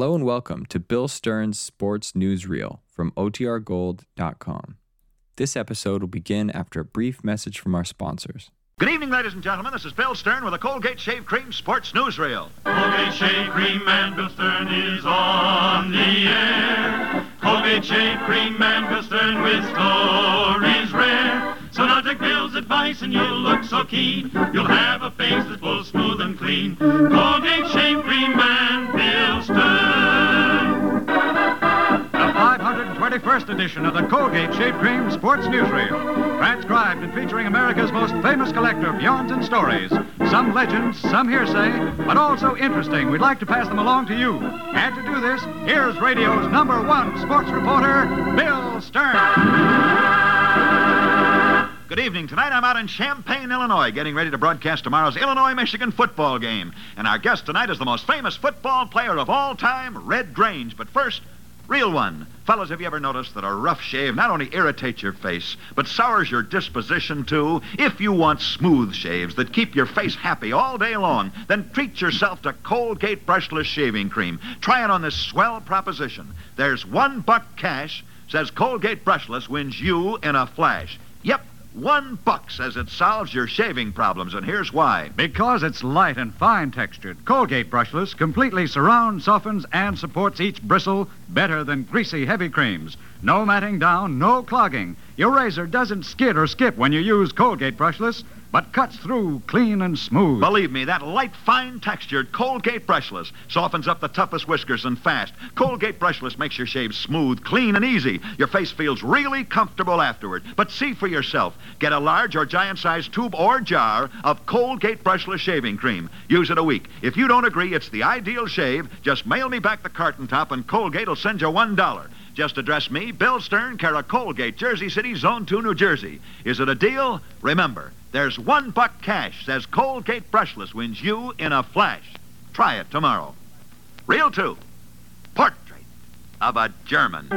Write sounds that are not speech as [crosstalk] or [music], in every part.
Hello and welcome to Bill Stern's Sports Newsreel from OTRGold.com. This episode will begin after a brief message from our sponsors. Good evening, ladies and gentlemen. This is Bill Stern with a Colgate Shave Cream Sports Newsreel. Colgate Shave Cream and Bill Stern is on the air. Colgate Shave Cream and Bill Stern with stories rare. So now take Bill's advice and you'll look so keen. You'll have a face that's full, smooth, and clean. Colgate Shave 521st edition of the Colgate Shave Cream Sports Newsreel. Transcribed and featuring America's most famous collector of yarns and stories. Some legends, some hearsay, but also interesting. We'd like to pass them along to you. And to do this, here's radio's number one sports reporter, Bill Stern. Good evening. Tonight I'm out in Champaign, Illinois, getting ready to broadcast tomorrow's Illinois Michigan football game. And our guest tonight is the most famous football player of all time, Red Grange. But first, Reel one. Fellas, have you ever noticed that a rough shave not only irritates your face, but sours your disposition too? If you want smooth shaves that keep your face happy all day long, then treat yourself to Colgate Brushless Shaving Cream. Try it on this swell proposition. There's one buck cash, says Colgate Brushless wins you in a flash. One buck says it solves your shaving problems, and here's why. Because it's light and fine textured, Colgate Brushless completely surrounds, softens, and supports each bristle better than greasy, heavy creams. No matting down, no clogging. Your razor doesn't skid or skip when you use Colgate Brushless, but cuts through clean and smooth. Believe me, that light, fine textured Colgate Brushless softens up the toughest whiskers and fast. Colgate Brushless makes your shave smooth, clean, and easy. Your face feels really comfortable afterward. But see for yourself. Get a large or giant sized tube or jar of Colgate Brushless shaving cream. Use it a week. If you don't agree it's the ideal shave, just mail me back the carton top and Colgate will send you one dollar. Just address me, Bill Stern, care Colgate, Jersey City, Zone 2, New Jersey. Is it a deal? Remember, there's one buck cash, says Colgate Brushless wins you in a flash. Try it tomorrow. Reel 2. Portrait of a German.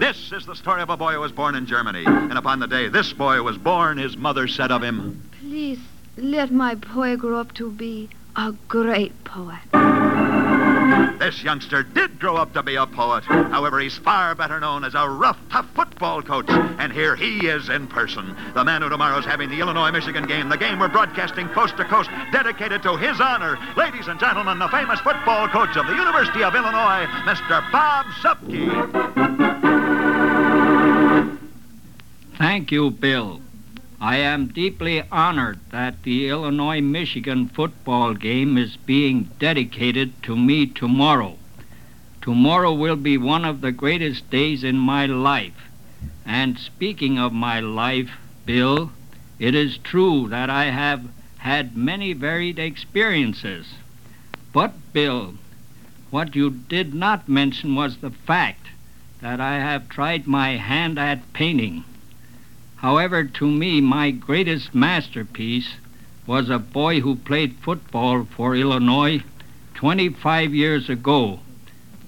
This is the story of a boy who was born in Germany. And upon the day this boy was born, his mother said of him, Please let my boy grow up to be a great poet. This youngster did grow up to be a poet. However, he's far better known as a rough, tough football coach. And here he is in person. The man who tomorrow's having the Illinois Michigan game, the game we're broadcasting coast to coast, dedicated to his honor. Ladies and gentlemen, the famous football coach of the University of Illinois, Mr. Bob Zuppke. Thank you, Bill. I am deeply honored that the Illinois Michigan football game is being dedicated to me tomorrow. Tomorrow will be one of the greatest days in my life. And speaking of my life, Bill, it is true that I have had many varied experiences. But, Bill, what you did not mention was the fact that I have tried my hand at painting. However, to me, my greatest masterpiece was a boy who played football for Illinois 25 years ago.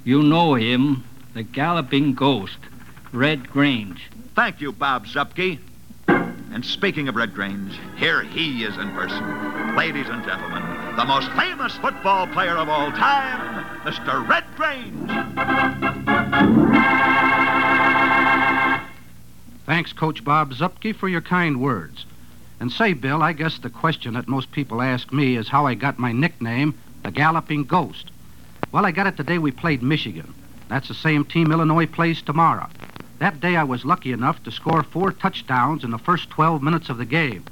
You know him, the galloping ghost, Red Grange. Thank you, Bob Zuppke. And speaking of Red Grange, here he is in person. Ladies and gentlemen, the most famous football player of all time, Mr. Red Grange. Thanks, Coach Bob Zuppke, for your kind words. And say, Bill, I guess the question that most people ask me is how I got my nickname, the Galloping Ghost. Well, I got it the day we played Michigan. That's the same team Illinois plays tomorrow. That day I was lucky enough to score four touchdowns in the first 12 minutes of the game.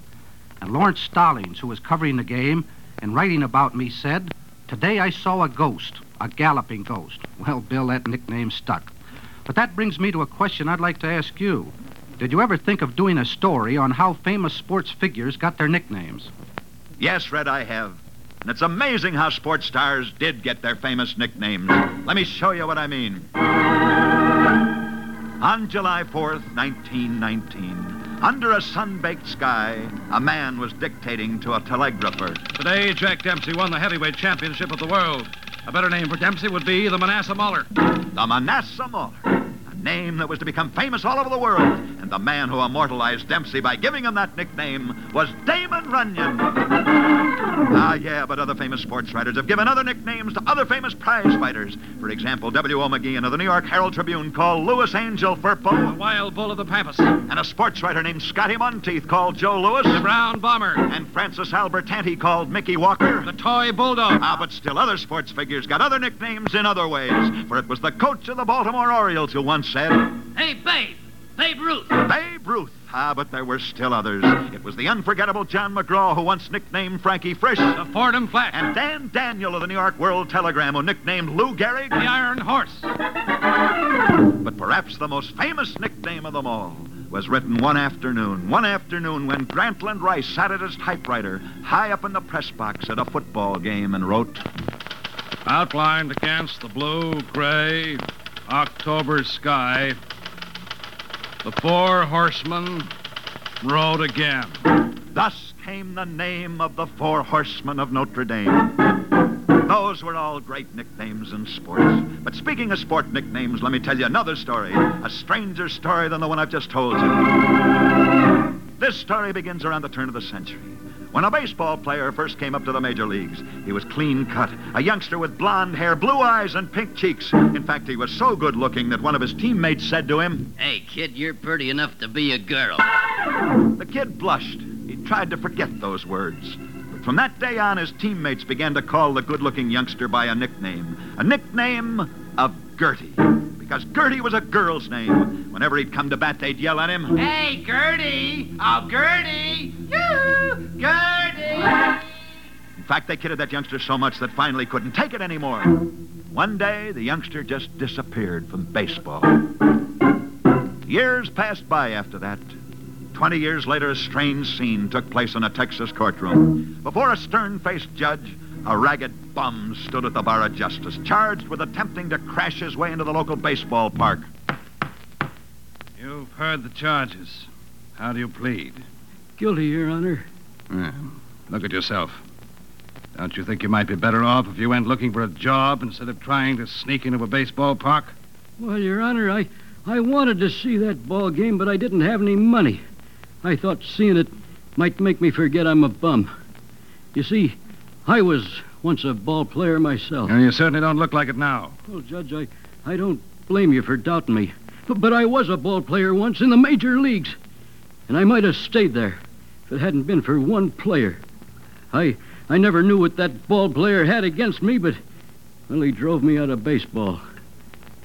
And Laurence Stallings, who was covering the game and writing about me, said, Today I saw a ghost, a galloping ghost. Well, Bill, that nickname stuck. But that brings me to a question I'd like to ask you. Did you ever think of doing a story on how famous sports figures got their nicknames? Yes, Red, I have. And it's amazing how sports stars did get their famous nicknames. Let me show you what I mean. On July 4th, 1919, under a sun-baked sky, a man was dictating to a telegrapher. Today, Jack Dempsey won the heavyweight championship of the world. A better name for Dempsey would be the Manassa Mauler. The Manassa Mauler. A name that was to become famous all over the world. And the man who immortalized Dempsey by giving him that nickname was Damon Runyon. Ah, yeah, but other famous sports writers have given other nicknames to other famous prize fighters. For example, W.O. McGeehan of the New York Herald Tribune called Louis Angel Firpo. The wild bull of the Pampas. And a sports writer named Scotty Monteith called Joe Louis. The brown bomber. And Francis Albertanti called Mickey Walker. The toy bulldog. Ah, but still other sports figures got other nicknames in other ways. For it was the coach of the Baltimore Orioles who once said, Hey, Babe! Babe Ruth! Babe Ruth. Ah, but there were still others. It was the unforgettable John McGraw who once nicknamed Frankie Frisch. The Fordham Flash. And Dan Daniel of the New York World Telegram who nicknamed Lou Gehrig. The Iron Horse. But perhaps the most famous nickname of them all was written one afternoon. One afternoon when Grantland Rice sat at his typewriter high up in the press box at a football game and wrote, Outlined against the blue, gray, October sky, the four horsemen rode again. Thus came the name of the Four Horsemen of Notre Dame. Those were all great nicknames in sports. But speaking of sport nicknames, let me tell you another story. A stranger story than the one I've just told you. This story begins around the turn of the century. When a baseball player first came up to the major leagues, he was clean cut, a youngster with blonde hair, blue eyes, and pink cheeks. In fact, he was so good looking that one of his teammates said to him, Hey, kid, you're pretty enough to be a girl. The kid blushed. He tried to forget those words. But from that day on, his teammates began to call the good looking youngster by a nickname. A nickname of Gertie. Because Gertie was a girl's name. Whenever he'd come to bat, they'd yell at him, Hey, Gertie! Oh, Gertie! Yoo! Gertie! In fact, they kidded that youngster so much that finally he couldn't take it anymore. One day, the youngster just disappeared from baseball. Years passed by after that. Twenty years later, a strange scene took place in a Texas courtroom. Before a stern faced judge, a ragged bum stood at the bar of justice, charged with attempting to crash his way into the local baseball park. You've heard the charges. How do you plead? Guilty, Your Honor. Yeah. Look at yourself. Don't you think you might be better off if you went looking for a job instead of trying to sneak into a baseball park? Well, Your Honor, I, I wanted to see that ball game, but I didn't have any money. I thought seeing it might make me forget I'm a bum. You see, I was once a ball player myself. And you certainly don't look like it now. Well, Judge, I, I don't blame you for doubting me. But, but I was a ball player once in the major leagues. And I might have stayed there if it hadn't been for one player. I I never knew what that ball player had against me, but well, he drove me out of baseball.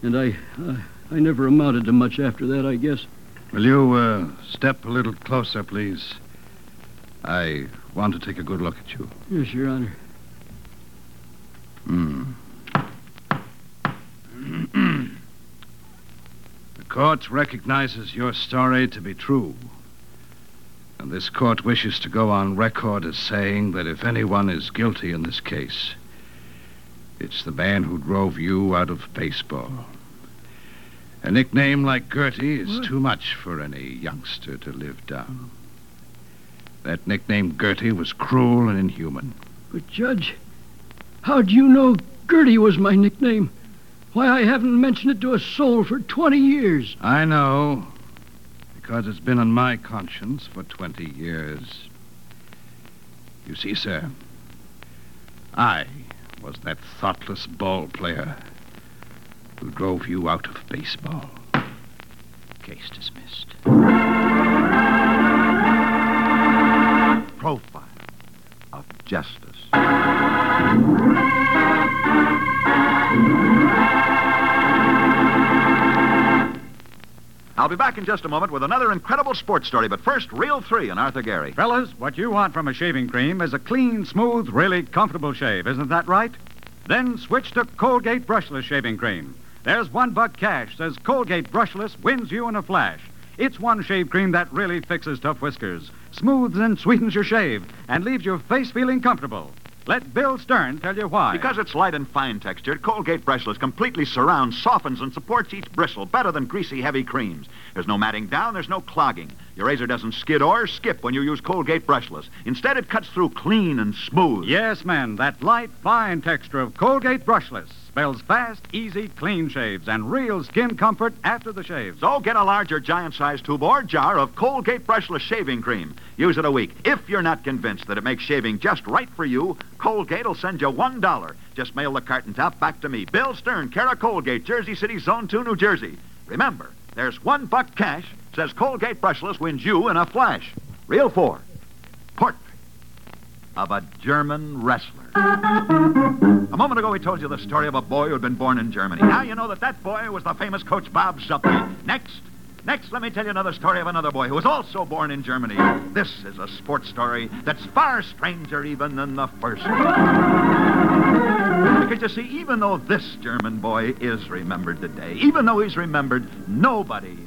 And I uh, I never amounted to much after that, I guess. Will you uh, step a little closer, please? I want to take a good look at you. Yes, Your Honor. Hmm. [clears throat] the court recognizes your story to be true. And this court wishes to go on record as saying that if anyone is guilty in this case, it's the man who drove you out of baseball. A nickname like Gertie is What? too much for any youngster to live down. That nickname Gertie was cruel and inhuman. But, Judge, how'd you know Gertie was my nickname? Why, I haven't mentioned it to a soul for 20 years. I know, because it's been on my conscience for 20 years. You see, sir, I was that thoughtless ball player who drove you out of baseball. Case dismissed. Profile of Justice. I'll be back in just a moment with another incredible sports story, but first, Reel 3 and Arthur Gary. Fellas, what you want from a shaving cream is a clean, smooth, really comfortable shave. Isn't that right? Then switch to Colgate Brushless Shaving Cream. There's one buck cash says Colgate Brushless wins you in a flash. It's one shave cream that really fixes tough whiskers, smooths and sweetens your shave, and leaves your face feeling comfortable. Let Bill Stern tell you why. Because it's light and fine textured, Colgate Brushless completely surrounds, softens, and supports each bristle better than greasy, heavy creams. There's no matting down, there's no clogging. Your razor doesn't skid or skip when you use Colgate brushless. Instead, it cuts through clean and smooth. Yes, man, that light, fine texture of Colgate brushless spells fast, easy, clean shaves and real skin comfort after the shave. So oh, get a larger giant size tube or jar of Colgate brushless shaving cream. Use it a week. If you're not convinced that it makes shaving just right for you, Colgate will send you one dollar. Just mail the carton top back to me. Bill Stern, Cara Colgate, Jersey City, Zone 2, New Jersey. Remember, there's one buck cash. Says Colgate brushless wins you in a flash. Reel four. Portrait of a German wrestler. A moment ago, we told you the story of a boy who had been born in Germany. Now you know that that boy was the famous coach Bob Zuppke. Next, next, let me tell you another story of another boy who was also born in Germany. This is a sports story that's far stranger even than the first. Because you see, even though this German boy is remembered today, even though he's remembered, nobody,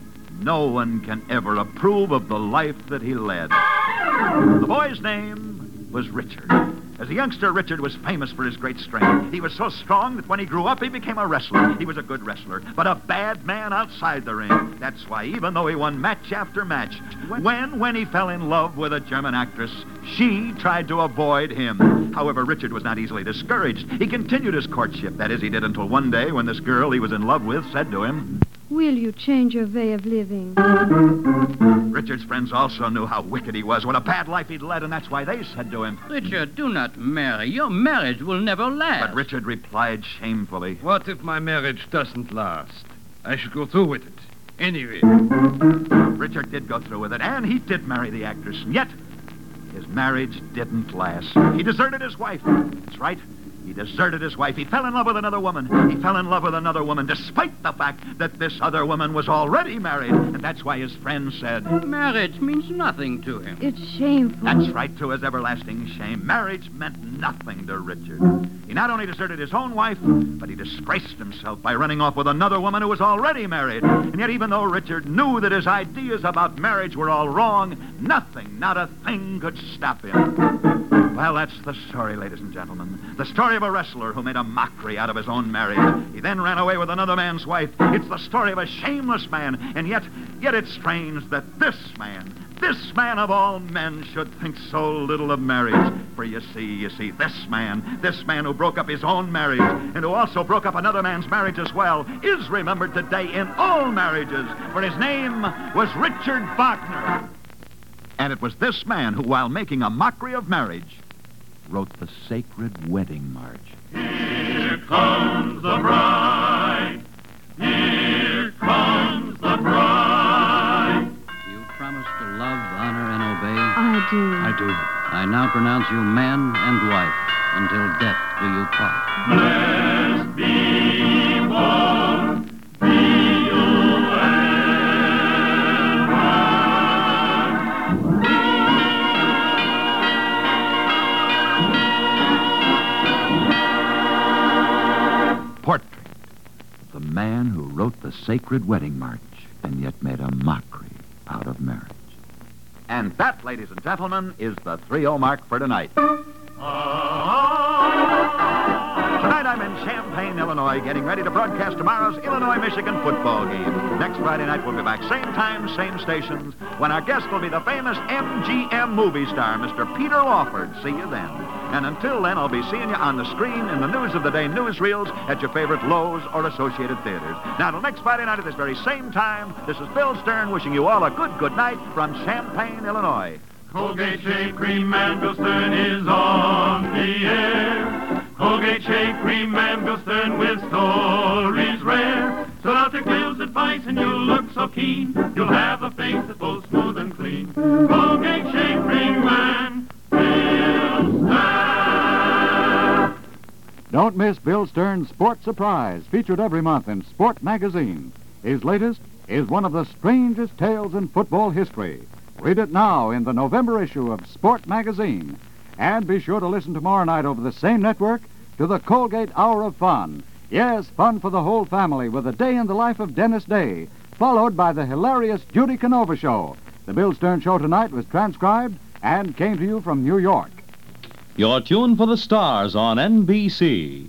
no one can ever approve of the life that he led. The boy's name was Richard. As a youngster, Richard was famous for his great strength. He was so strong that when he grew up, he became a wrestler. He was a good wrestler, but a bad man outside the ring. That's why, even though he won match after match, when, when he fell in love with a German actress, she tried to avoid him. However, Richard was not easily discouraged. He continued his courtship. That is, he did until one day when this girl he was in love with said to him, Will you change your way of living? Richard's friends also knew how wicked he was, what a bad life he'd led, and that's why they said to him. Richard, do not marry. Your marriage will never last. But Richard replied shamefully. What if my marriage doesn't last? I should go through with it. Anyway. Richard did go through with it, and he did marry the actress, and yet his marriage didn't last. He deserted his wife. That's right. He deserted his wife. He fell in love with another woman. He fell in love with another woman, despite the fact that this other woman was already married. And that's why his friends said, Marriage means nothing to him. It's shameful. That's right, to his everlasting shame. Marriage meant nothing to Richard. He not only deserted his own wife, but he disgraced himself by running off with another woman who was already married. And yet, even though Richard knew that his ideas about marriage were all wrong, nothing, not a thing could stop him. Well, that's the story, ladies and gentlemen. The story of a wrestler who made a mockery out of his own marriage. He then ran away with another man's wife. It's the story of a shameless man, and yet, yet it's strange that this man, this man of all men should think so little of marriage. For you see, you see, this man, this man who broke up his own marriage and who also broke up another man's marriage as well, is remembered today in all marriages, for his name was Richard Wagner. And it was this man who, while making a mockery of marriage, wrote the sacred wedding march. Here comes the bride. Here comes the bride. You promise to love, honor, and obey? I do. I do. I now pronounce you man and wife. Until death do you part. Man who wrote the sacred wedding march and yet made a mockery out of marriage. And that, ladies and gentlemen, is the 3 mark for tonight. Tonight I'm in Champaign, Illinois, getting ready to broadcast tomorrow's Illinois-Michigan football game. Next Friday night we'll be back, same time, same stations, when our guest will be the famous MGM movie star, Mr. Peter Lawford. See you then. And until then, I'll be seeing you on the screen in the News of the Day newsreels at your favorite Loew's or Associated Theaters. Now, till next Friday night at this very same time, this is Bill Stern wishing you all a good, good night from Champaign, Illinois. Colgate Shave Cream Man Bill Stern is on the air. Colgate Shave Cream Man Bill Stern with stories rare. So I'll take Bill's advice and you'll look so keen. You'll have a face that's both smooth and clean. Colgate Shave Cream Man Don't miss Bill Stern's Sport Surprise, featured every month in Sport Magazine. His latest is one of the strangest tales in football history. Read it now in the November issue of Sport Magazine. And be sure to listen tomorrow night over the same network to the Colgate Hour of Fun. Yes, fun for the whole family with a day in the life of Dennis Day, followed by the hilarious Judy Canova Show. The Bill Stern Show tonight was transcribed and came to you from New York. You're tuned for the stars on NBC.